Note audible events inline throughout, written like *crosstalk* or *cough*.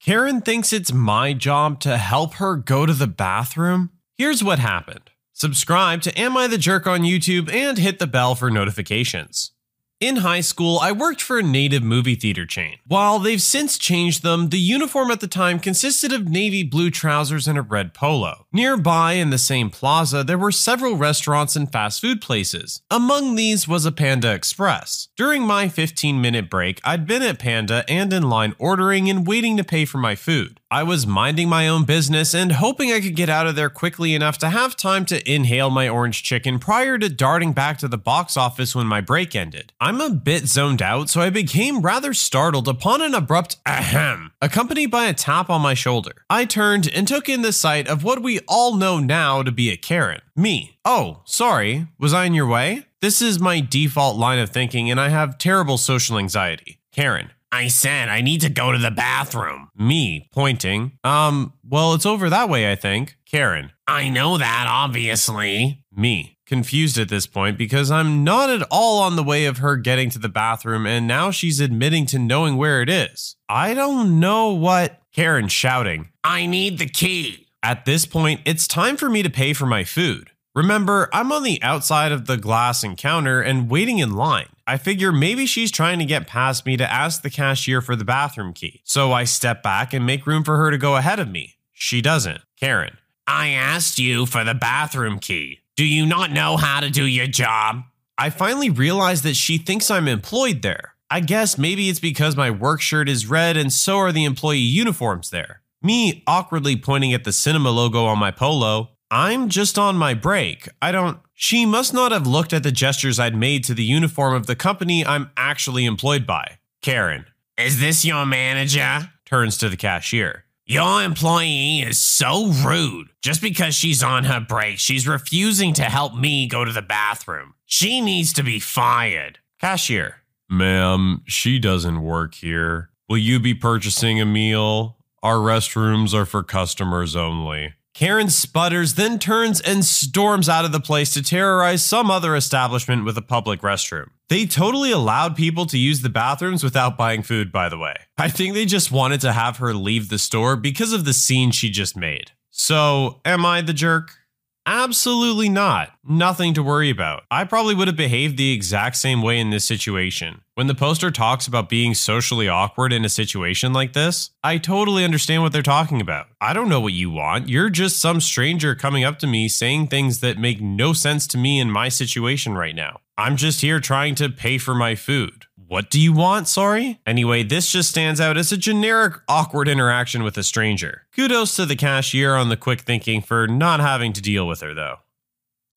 Karen thinks it's my job to help her go to the bathroom? Here's what happened. Subscribe to Am I the Jerk on YouTube and hit the bell for notifications. In high school, I worked for a native movie theater chain. While they've since changed them, the uniform at the time consisted of navy blue trousers and a red polo. Nearby, in the same plaza, there were several restaurants and fast food places. Among these was a Panda Express. During my 15 minute break, I'd been at Panda and in line ordering and waiting to pay for my food. I was minding my own business and hoping I could get out of there quickly enough to have time to inhale my orange chicken prior to darting back to the box office when my break ended. I'm a bit zoned out, so I became rather startled upon an abrupt ahem, accompanied by a tap on my shoulder. I turned and took in the sight of what we all know now to be a Karen. Me. Oh, sorry, was I in your way? This is my default line of thinking, and I have terrible social anxiety. Karen. I said I need to go to the bathroom. Me, pointing. Um, well, it's over that way, I think. Karen. I know that, obviously. Me, confused at this point because I'm not at all on the way of her getting to the bathroom, and now she's admitting to knowing where it is. I don't know what. Karen shouting. I need the key. At this point, it's time for me to pay for my food. Remember, I'm on the outside of the glass encounter and waiting in line. I figure maybe she's trying to get past me to ask the cashier for the bathroom key. So I step back and make room for her to go ahead of me. She doesn't. Karen. I asked you for the bathroom key. Do you not know how to do your job? I finally realize that she thinks I'm employed there. I guess maybe it's because my work shirt is red and so are the employee uniforms there. Me awkwardly pointing at the cinema logo on my polo. I'm just on my break. I don't. She must not have looked at the gestures I'd made to the uniform of the company I'm actually employed by. Karen. Is this your manager? Turns to the cashier. Your employee is so rude. Just because she's on her break, she's refusing to help me go to the bathroom. She needs to be fired. Cashier. Ma'am, she doesn't work here. Will you be purchasing a meal? Our restrooms are for customers only. Karen sputters, then turns and storms out of the place to terrorize some other establishment with a public restroom. They totally allowed people to use the bathrooms without buying food, by the way. I think they just wanted to have her leave the store because of the scene she just made. So, am I the jerk? Absolutely not. Nothing to worry about. I probably would have behaved the exact same way in this situation. When the poster talks about being socially awkward in a situation like this, I totally understand what they're talking about. I don't know what you want. You're just some stranger coming up to me saying things that make no sense to me in my situation right now. I'm just here trying to pay for my food. What do you want? Sorry? Anyway, this just stands out as a generic awkward interaction with a stranger. Kudos to the cashier on the quick thinking for not having to deal with her, though.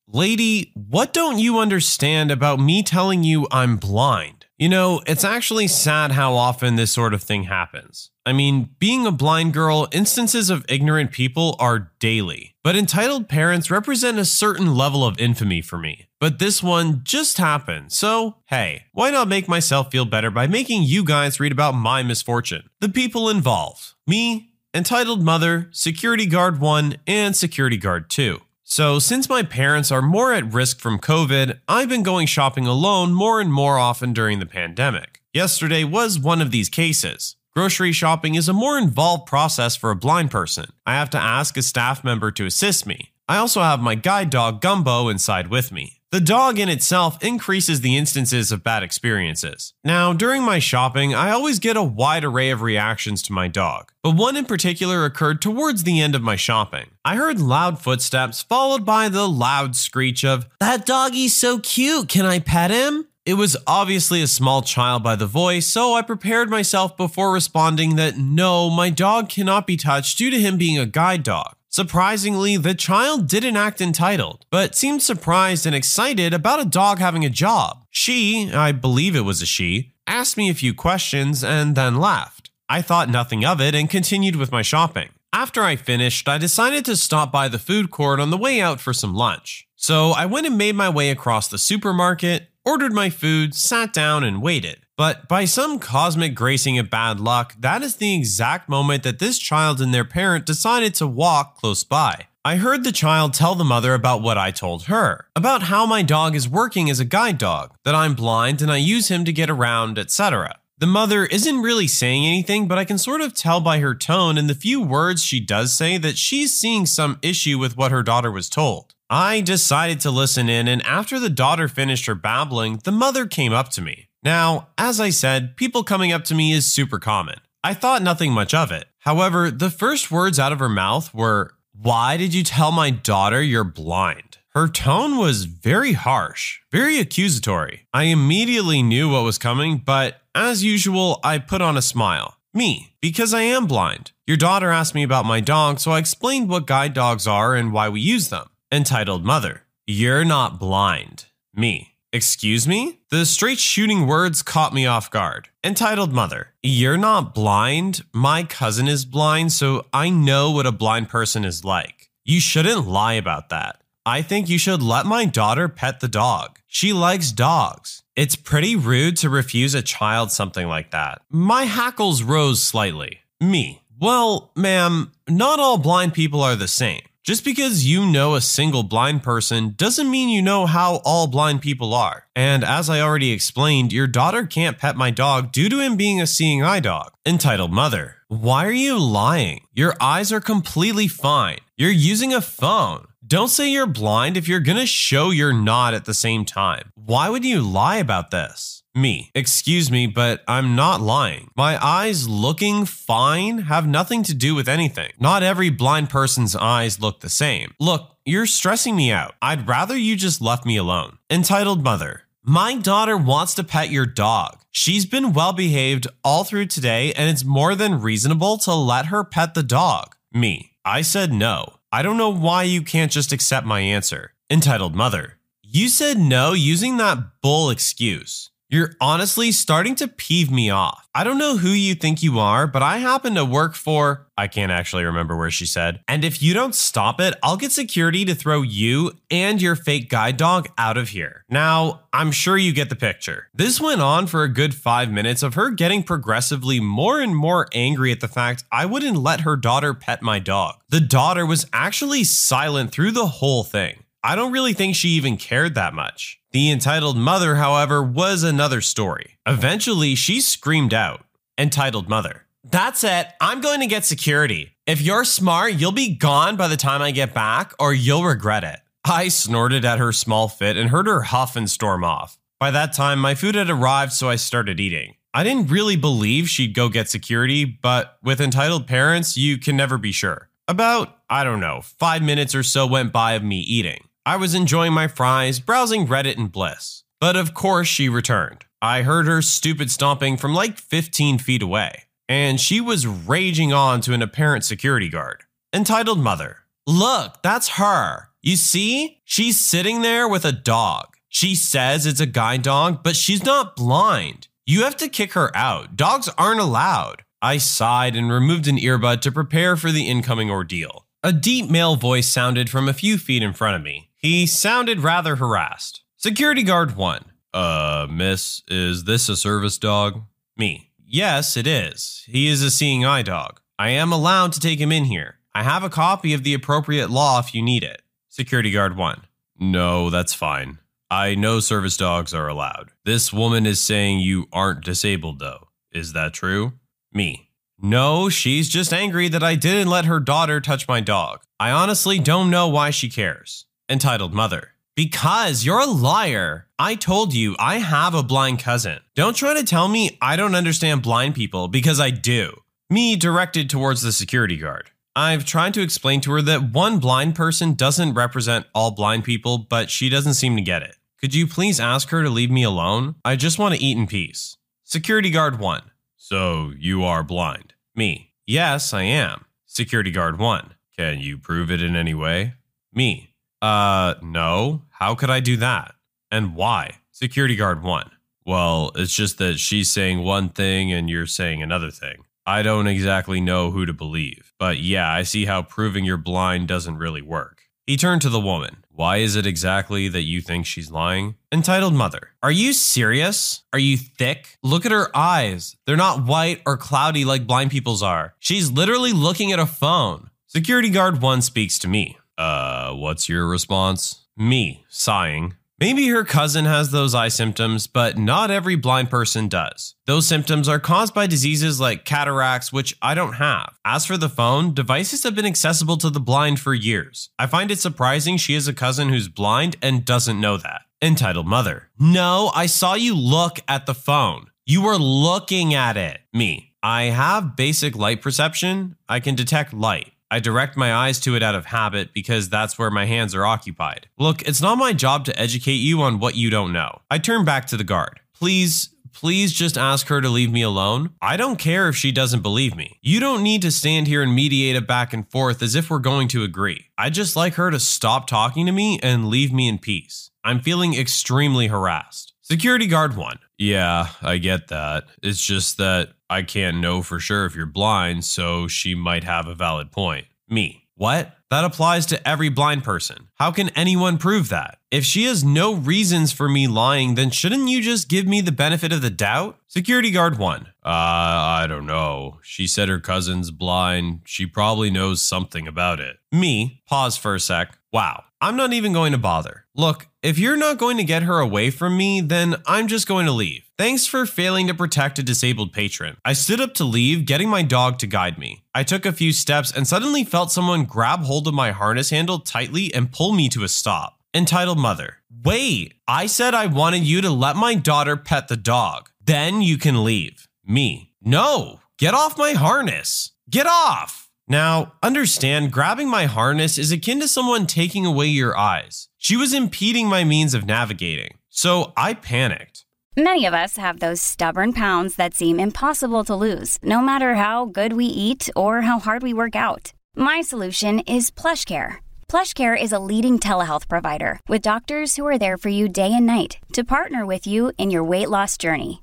Lady, what don't you understand about me telling you I'm blind? You know, it's actually sad how often this sort of thing happens. I mean, being a blind girl, instances of ignorant people are daily, but entitled parents represent a certain level of infamy for me. But this one just happened, so hey, why not make myself feel better by making you guys read about my misfortune? The people involved me, entitled mother, security guard 1, and security guard 2. So, since my parents are more at risk from COVID, I've been going shopping alone more and more often during the pandemic. Yesterday was one of these cases. Grocery shopping is a more involved process for a blind person. I have to ask a staff member to assist me. I also have my guide dog Gumbo inside with me. The dog in itself increases the instances of bad experiences. Now, during my shopping, I always get a wide array of reactions to my dog, but one in particular occurred towards the end of my shopping. I heard loud footsteps, followed by the loud screech of, That doggy's so cute, can I pet him? It was obviously a small child by the voice, so I prepared myself before responding that no, my dog cannot be touched due to him being a guide dog. Surprisingly, the child didn't act entitled, but seemed surprised and excited about a dog having a job. She, I believe it was a she, asked me a few questions and then laughed. I thought nothing of it and continued with my shopping. After I finished, I decided to stop by the food court on the way out for some lunch. So I went and made my way across the supermarket, ordered my food, sat down, and waited. But by some cosmic gracing of bad luck, that is the exact moment that this child and their parent decided to walk close by. I heard the child tell the mother about what I told her, about how my dog is working as a guide dog, that I'm blind and I use him to get around, etc. The mother isn't really saying anything, but I can sort of tell by her tone and the few words she does say that she's seeing some issue with what her daughter was told. I decided to listen in, and after the daughter finished her babbling, the mother came up to me. Now, as I said, people coming up to me is super common. I thought nothing much of it. However, the first words out of her mouth were, Why did you tell my daughter you're blind? Her tone was very harsh, very accusatory. I immediately knew what was coming, but as usual, I put on a smile. Me, because I am blind. Your daughter asked me about my dog, so I explained what guide dogs are and why we use them. Entitled Mother, You're not blind. Me, Excuse me? The straight shooting words caught me off guard. Entitled Mother, You're not blind. My cousin is blind, so I know what a blind person is like. You shouldn't lie about that. I think you should let my daughter pet the dog. She likes dogs. It's pretty rude to refuse a child something like that. My hackles rose slightly. Me. Well, ma'am, not all blind people are the same. Just because you know a single blind person doesn't mean you know how all blind people are. And as I already explained, your daughter can't pet my dog due to him being a seeing eye dog. Entitled Mother, why are you lying? Your eyes are completely fine. You're using a phone. Don't say you're blind if you're gonna show you're not at the same time. Why would you lie about this? Me. Excuse me, but I'm not lying. My eyes looking fine have nothing to do with anything. Not every blind person's eyes look the same. Look, you're stressing me out. I'd rather you just left me alone. Entitled Mother. My daughter wants to pet your dog. She's been well behaved all through today, and it's more than reasonable to let her pet the dog. Me. I said no. I don't know why you can't just accept my answer. Entitled Mother. You said no using that bull excuse. You're honestly starting to peeve me off. I don't know who you think you are, but I happen to work for. I can't actually remember where she said. And if you don't stop it, I'll get security to throw you and your fake guide dog out of here. Now, I'm sure you get the picture. This went on for a good five minutes of her getting progressively more and more angry at the fact I wouldn't let her daughter pet my dog. The daughter was actually silent through the whole thing. I don't really think she even cared that much. The entitled mother, however, was another story. Eventually, she screamed out, Entitled mother. That's it. I'm going to get security. If you're smart, you'll be gone by the time I get back, or you'll regret it. I snorted at her small fit and heard her huff and storm off. By that time, my food had arrived, so I started eating. I didn't really believe she'd go get security, but with entitled parents, you can never be sure. About, I don't know, five minutes or so went by of me eating. I was enjoying my fries, browsing Reddit and bliss. But of course, she returned. I heard her stupid stomping from like 15 feet away, and she was raging on to an apparent security guard. Entitled Mother. Look, that's her. You see? She's sitting there with a dog. She says it's a guide dog, but she's not blind. You have to kick her out. Dogs aren't allowed. I sighed and removed an earbud to prepare for the incoming ordeal. A deep male voice sounded from a few feet in front of me. He sounded rather harassed. Security guard 1. Uh, miss, is this a service dog? Me. Yes, it is. He is a seeing eye dog. I am allowed to take him in here. I have a copy of the appropriate law if you need it. Security guard 1. No, that's fine. I know service dogs are allowed. This woman is saying you aren't disabled, though. Is that true? Me. No, she's just angry that I didn't let her daughter touch my dog. I honestly don't know why she cares entitled Mother. Because you're a liar. I told you I have a blind cousin. Don't try to tell me I don't understand blind people because I do. Me directed towards the security guard. I've tried to explain to her that one blind person doesn't represent all blind people, but she doesn't seem to get it. Could you please ask her to leave me alone? I just want to eat in peace. Security guard 1. So you are blind? Me. Yes, I am. Security guard 1. Can you prove it in any way? Me. Uh, no. How could I do that? And why? Security guard one. Well, it's just that she's saying one thing and you're saying another thing. I don't exactly know who to believe. But yeah, I see how proving you're blind doesn't really work. He turned to the woman. Why is it exactly that you think she's lying? Entitled Mother. Are you serious? Are you thick? Look at her eyes. They're not white or cloudy like blind people's are. She's literally looking at a phone. Security guard 1 speaks to me. Uh, what's your response? Me, sighing. Maybe her cousin has those eye symptoms, but not every blind person does. Those symptoms are caused by diseases like cataracts, which I don't have. As for the phone, devices have been accessible to the blind for years. I find it surprising she has a cousin who's blind and doesn't know that. Entitled Mother. No, I saw you look at the phone. You were looking at it. Me. I have basic light perception. I can detect light. I direct my eyes to it out of habit because that's where my hands are occupied. Look, it's not my job to educate you on what you don't know. I turn back to the guard. Please, please just ask her to leave me alone. I don't care if she doesn't believe me. You don't need to stand here and mediate a back and forth as if we're going to agree. I just like her to stop talking to me and leave me in peace. I'm feeling extremely harassed. Security guard one. Yeah, I get that. It's just that I can't know for sure if you're blind, so she might have a valid point. Me. What? That applies to every blind person. How can anyone prove that? If she has no reasons for me lying, then shouldn't you just give me the benefit of the doubt? Security guard 1. Uh, I don't know. She said her cousin's blind. She probably knows something about it. Me. Pause for a sec. Wow. I'm not even going to bother. Look, if you're not going to get her away from me, then I'm just going to leave. Thanks for failing to protect a disabled patron. I stood up to leave, getting my dog to guide me. I took a few steps and suddenly felt someone grab hold of my harness handle tightly and pull me to a stop. Entitled Mother. Wait, I said I wanted you to let my daughter pet the dog. Then you can leave. Me. No, get off my harness. Get off. Now, understand, grabbing my harness is akin to someone taking away your eyes. She was impeding my means of navigating, so I panicked. Many of us have those stubborn pounds that seem impossible to lose, no matter how good we eat or how hard we work out. My solution is PlushCare. PlushCare is a leading telehealth provider with doctors who are there for you day and night to partner with you in your weight loss journey.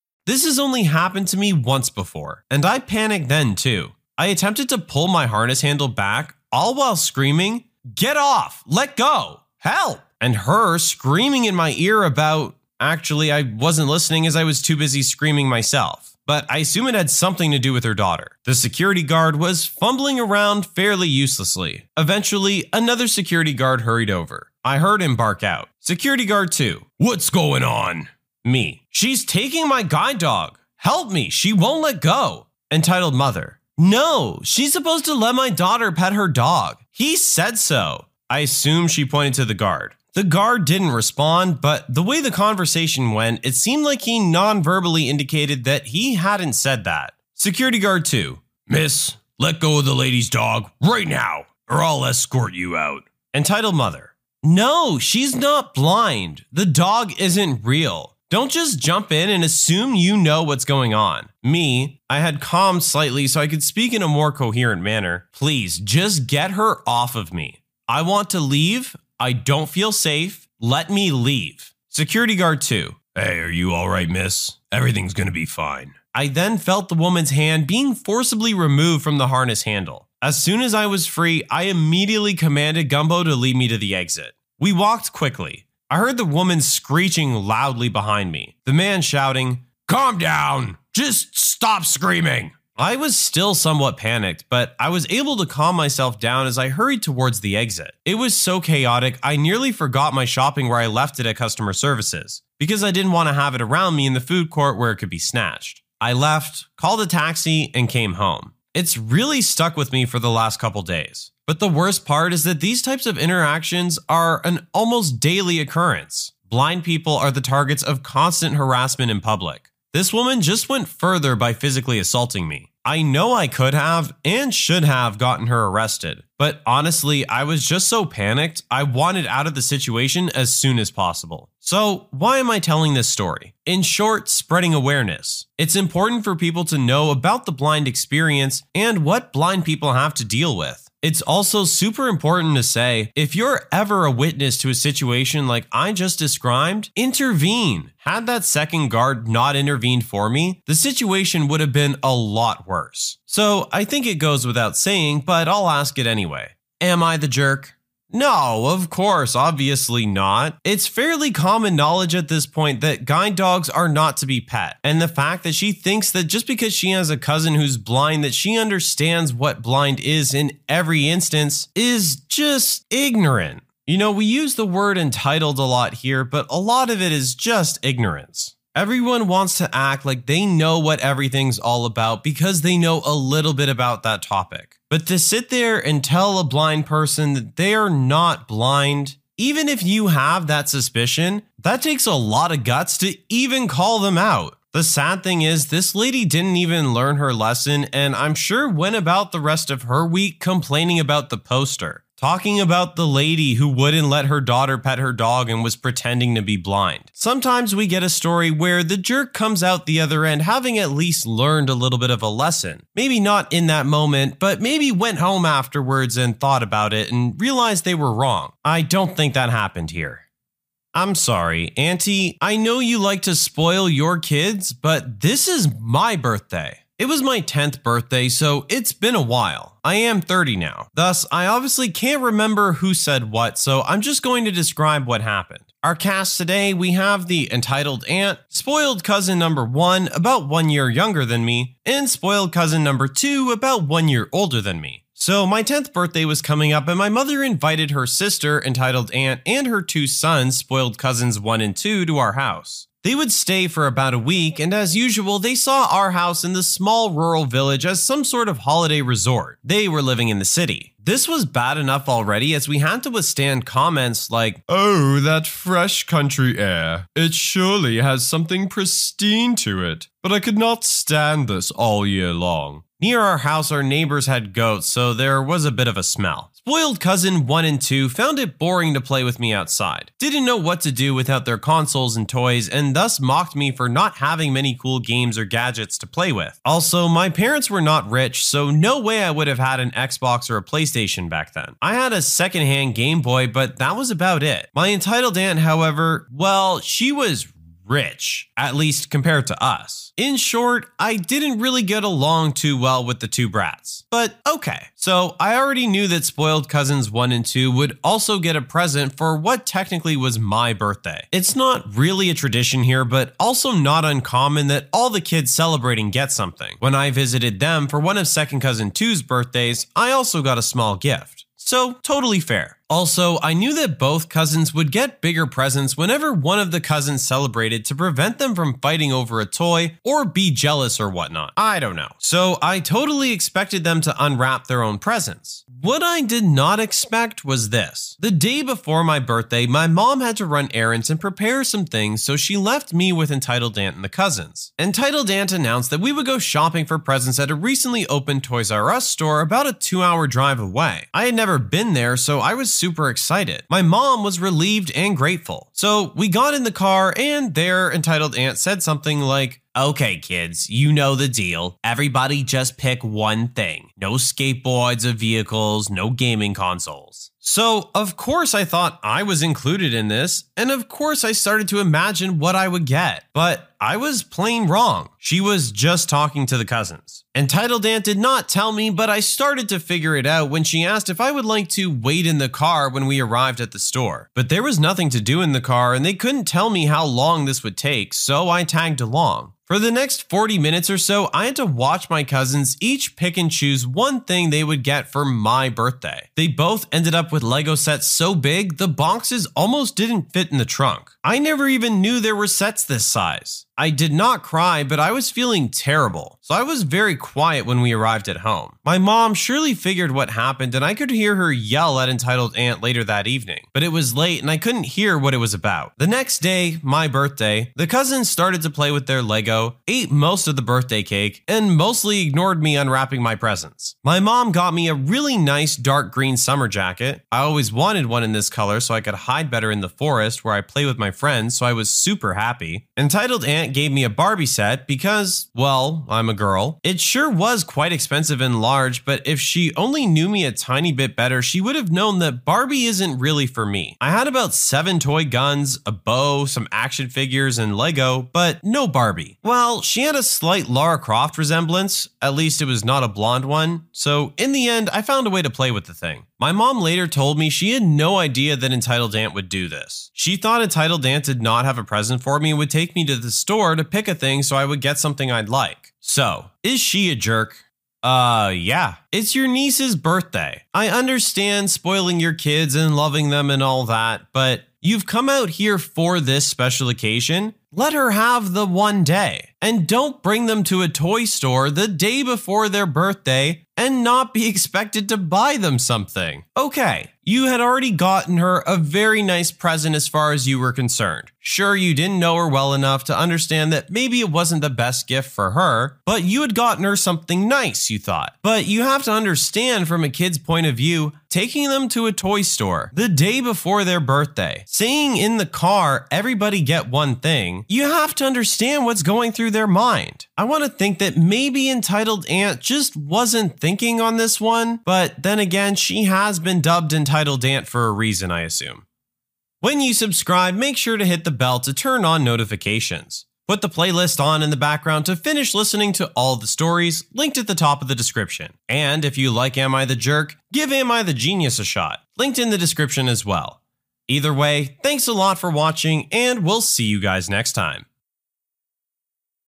This has only happened to me once before, and I panicked then too. I attempted to pull my harness handle back, all while screaming, Get off! Let go! Help! And her screaming in my ear about. Actually, I wasn't listening as I was too busy screaming myself, but I assume it had something to do with her daughter. The security guard was fumbling around fairly uselessly. Eventually, another security guard hurried over. I heard him bark out. Security guard 2. What's going on? Me. She's taking my guide dog. Help me. She won't let go. Entitled Mother. No, she's supposed to let my daughter pet her dog. He said so. I assume she pointed to the guard. The guard didn't respond, but the way the conversation went, it seemed like he non verbally indicated that he hadn't said that. Security guard 2. Miss, let go of the lady's dog right now, or I'll escort you out. Entitled Mother. No, she's not blind. The dog isn't real. Don't just jump in and assume you know what's going on. Me, I had calmed slightly so I could speak in a more coherent manner. Please, just get her off of me. I want to leave. I don't feel safe. Let me leave. Security guard 2. Hey, are you all right, miss? Everything's gonna be fine. I then felt the woman's hand being forcibly removed from the harness handle. As soon as I was free, I immediately commanded Gumbo to lead me to the exit. We walked quickly. I heard the woman screeching loudly behind me, the man shouting, Calm down! Just stop screaming! I was still somewhat panicked, but I was able to calm myself down as I hurried towards the exit. It was so chaotic, I nearly forgot my shopping where I left it at customer services, because I didn't want to have it around me in the food court where it could be snatched. I left, called a taxi, and came home. It's really stuck with me for the last couple days. But the worst part is that these types of interactions are an almost daily occurrence. Blind people are the targets of constant harassment in public. This woman just went further by physically assaulting me. I know I could have and should have gotten her arrested, but honestly, I was just so panicked, I wanted out of the situation as soon as possible. So, why am I telling this story? In short, spreading awareness. It's important for people to know about the blind experience and what blind people have to deal with. It's also super important to say if you're ever a witness to a situation like I just described, intervene. Had that second guard not intervened for me, the situation would have been a lot worse. So I think it goes without saying, but I'll ask it anyway. Am I the jerk? No, of course, obviously not. It's fairly common knowledge at this point that guide dogs are not to be pet. And the fact that she thinks that just because she has a cousin who's blind that she understands what blind is in every instance is just ignorant. You know, we use the word entitled a lot here, but a lot of it is just ignorance. Everyone wants to act like they know what everything's all about because they know a little bit about that topic. But to sit there and tell a blind person that they are not blind, even if you have that suspicion, that takes a lot of guts to even call them out. The sad thing is, this lady didn't even learn her lesson, and I'm sure went about the rest of her week complaining about the poster talking about the lady who wouldn't let her daughter pet her dog and was pretending to be blind. Sometimes we get a story where the jerk comes out the other end having at least learned a little bit of a lesson. Maybe not in that moment, but maybe went home afterwards and thought about it and realized they were wrong. I don't think that happened here. I'm sorry, Auntie. I know you like to spoil your kids, but this is my birthday. It was my 10th birthday, so it's been a while. I am 30 now. Thus, I obviously can't remember who said what, so I'm just going to describe what happened. Our cast today, we have the entitled aunt, spoiled cousin number one, about one year younger than me, and spoiled cousin number two, about one year older than me. So, my 10th birthday was coming up, and my mother invited her sister, entitled aunt, and her two sons, spoiled cousins one and two, to our house. They would stay for about a week, and as usual, they saw our house in the small rural village as some sort of holiday resort. They were living in the city. This was bad enough already as we had to withstand comments like, Oh, that fresh country air. It surely has something pristine to it. But I could not stand this all year long. Near our house, our neighbors had goats, so there was a bit of a smell. Spoiled cousin 1 and 2 found it boring to play with me outside, didn't know what to do without their consoles and toys, and thus mocked me for not having many cool games or gadgets to play with. Also, my parents were not rich, so no way I would have had an Xbox or a PlayStation back then. I had a secondhand Game Boy, but that was about it. My entitled aunt, however, well, she was rich, at least compared to us. In short, I didn't really get along too well with the two brats. But okay, so I already knew that spoiled cousins 1 and 2 would also get a present for what technically was my birthday. It's not really a tradition here, but also not uncommon that all the kids celebrating get something. When I visited them for one of second cousin 2's birthdays, I also got a small gift. So, totally fair. Also, I knew that both cousins would get bigger presents whenever one of the cousins celebrated to prevent them from fighting over a toy or be jealous or whatnot. I don't know. So I totally expected them to unwrap their own presents. What I did not expect was this. The day before my birthday, my mom had to run errands and prepare some things, so she left me with Entitled Aunt and the cousins. Entitled Aunt announced that we would go shopping for presents at a recently opened Toys R Us store about a two hour drive away. I had never been there, so I was super excited. My mom was relieved and grateful. So we got in the car, and their entitled aunt said something like, Okay, kids, you know the deal. Everybody just pick one thing no skateboards or vehicles, no gaming consoles. So, of course, I thought I was included in this, and of course, I started to imagine what I would get. But I was plain wrong. She was just talking to the cousins. Entitled Aunt did not tell me, but I started to figure it out when she asked if I would like to wait in the car when we arrived at the store. But there was nothing to do in the car, and they couldn't tell me how long this would take, so I tagged along. For the next 40 minutes or so, I had to watch my cousins each pick and choose one thing they would get for my birthday. They both ended up with Lego sets so big, the boxes almost didn't fit in the trunk. I never even knew there were sets this size. I did not cry, but I was feeling terrible, so I was very quiet when we arrived at home. My mom surely figured what happened, and I could hear her yell at Entitled Aunt later that evening, but it was late and I couldn't hear what it was about. The next day, my birthday, the cousins started to play with their Lego, ate most of the birthday cake, and mostly ignored me unwrapping my presents. My mom got me a really nice dark green summer jacket. I always wanted one in this color so I could hide better in the forest where I play with my friends, so I was super happy. Entitled Aunt gave me a Barbie set because, well, I'm a girl. It sure was quite expensive and large, but if she only knew me a tiny bit better, she would have known that Barbie isn't really for me. I had about seven toy guns, a bow, some action figures, and Lego, but no Barbie. Well, she had a slight Lara Croft resemblance, at least it was not a blonde one, so in the end, I found a way to play with the thing. My mom later told me she had no idea that Entitled Aunt would do this. She thought Entitled Aunt did not have a present for me and would take me to the store to pick a thing so I would get something I'd like. So, is she a jerk? Uh, yeah. It's your niece's birthday. I understand spoiling your kids and loving them and all that, but you've come out here for this special occasion. Let her have the one day. And don't bring them to a toy store the day before their birthday and not be *laughs* expected to buy them something. Okay, you had already gotten her a very nice present as far as you were concerned. Sure, you didn't know her well enough to understand that maybe it wasn't the best gift for her, but you had gotten her something nice, you thought. But you have to understand from a kid's point of view, taking them to a toy store the day before their birthday, saying in the car, everybody get one you have to understand what's going through their mind. I want to think that maybe Entitled Aunt just wasn't thinking on this one, but then again, she has been dubbed Entitled Aunt for a reason, I assume. When you subscribe, make sure to hit the bell to turn on notifications. Put the playlist on in the background to finish listening to all the stories linked at the top of the description. And if you like Am I the Jerk, give Am I the Genius a shot, linked in the description as well. Either way, thanks a lot for watching, and we'll see you guys next time.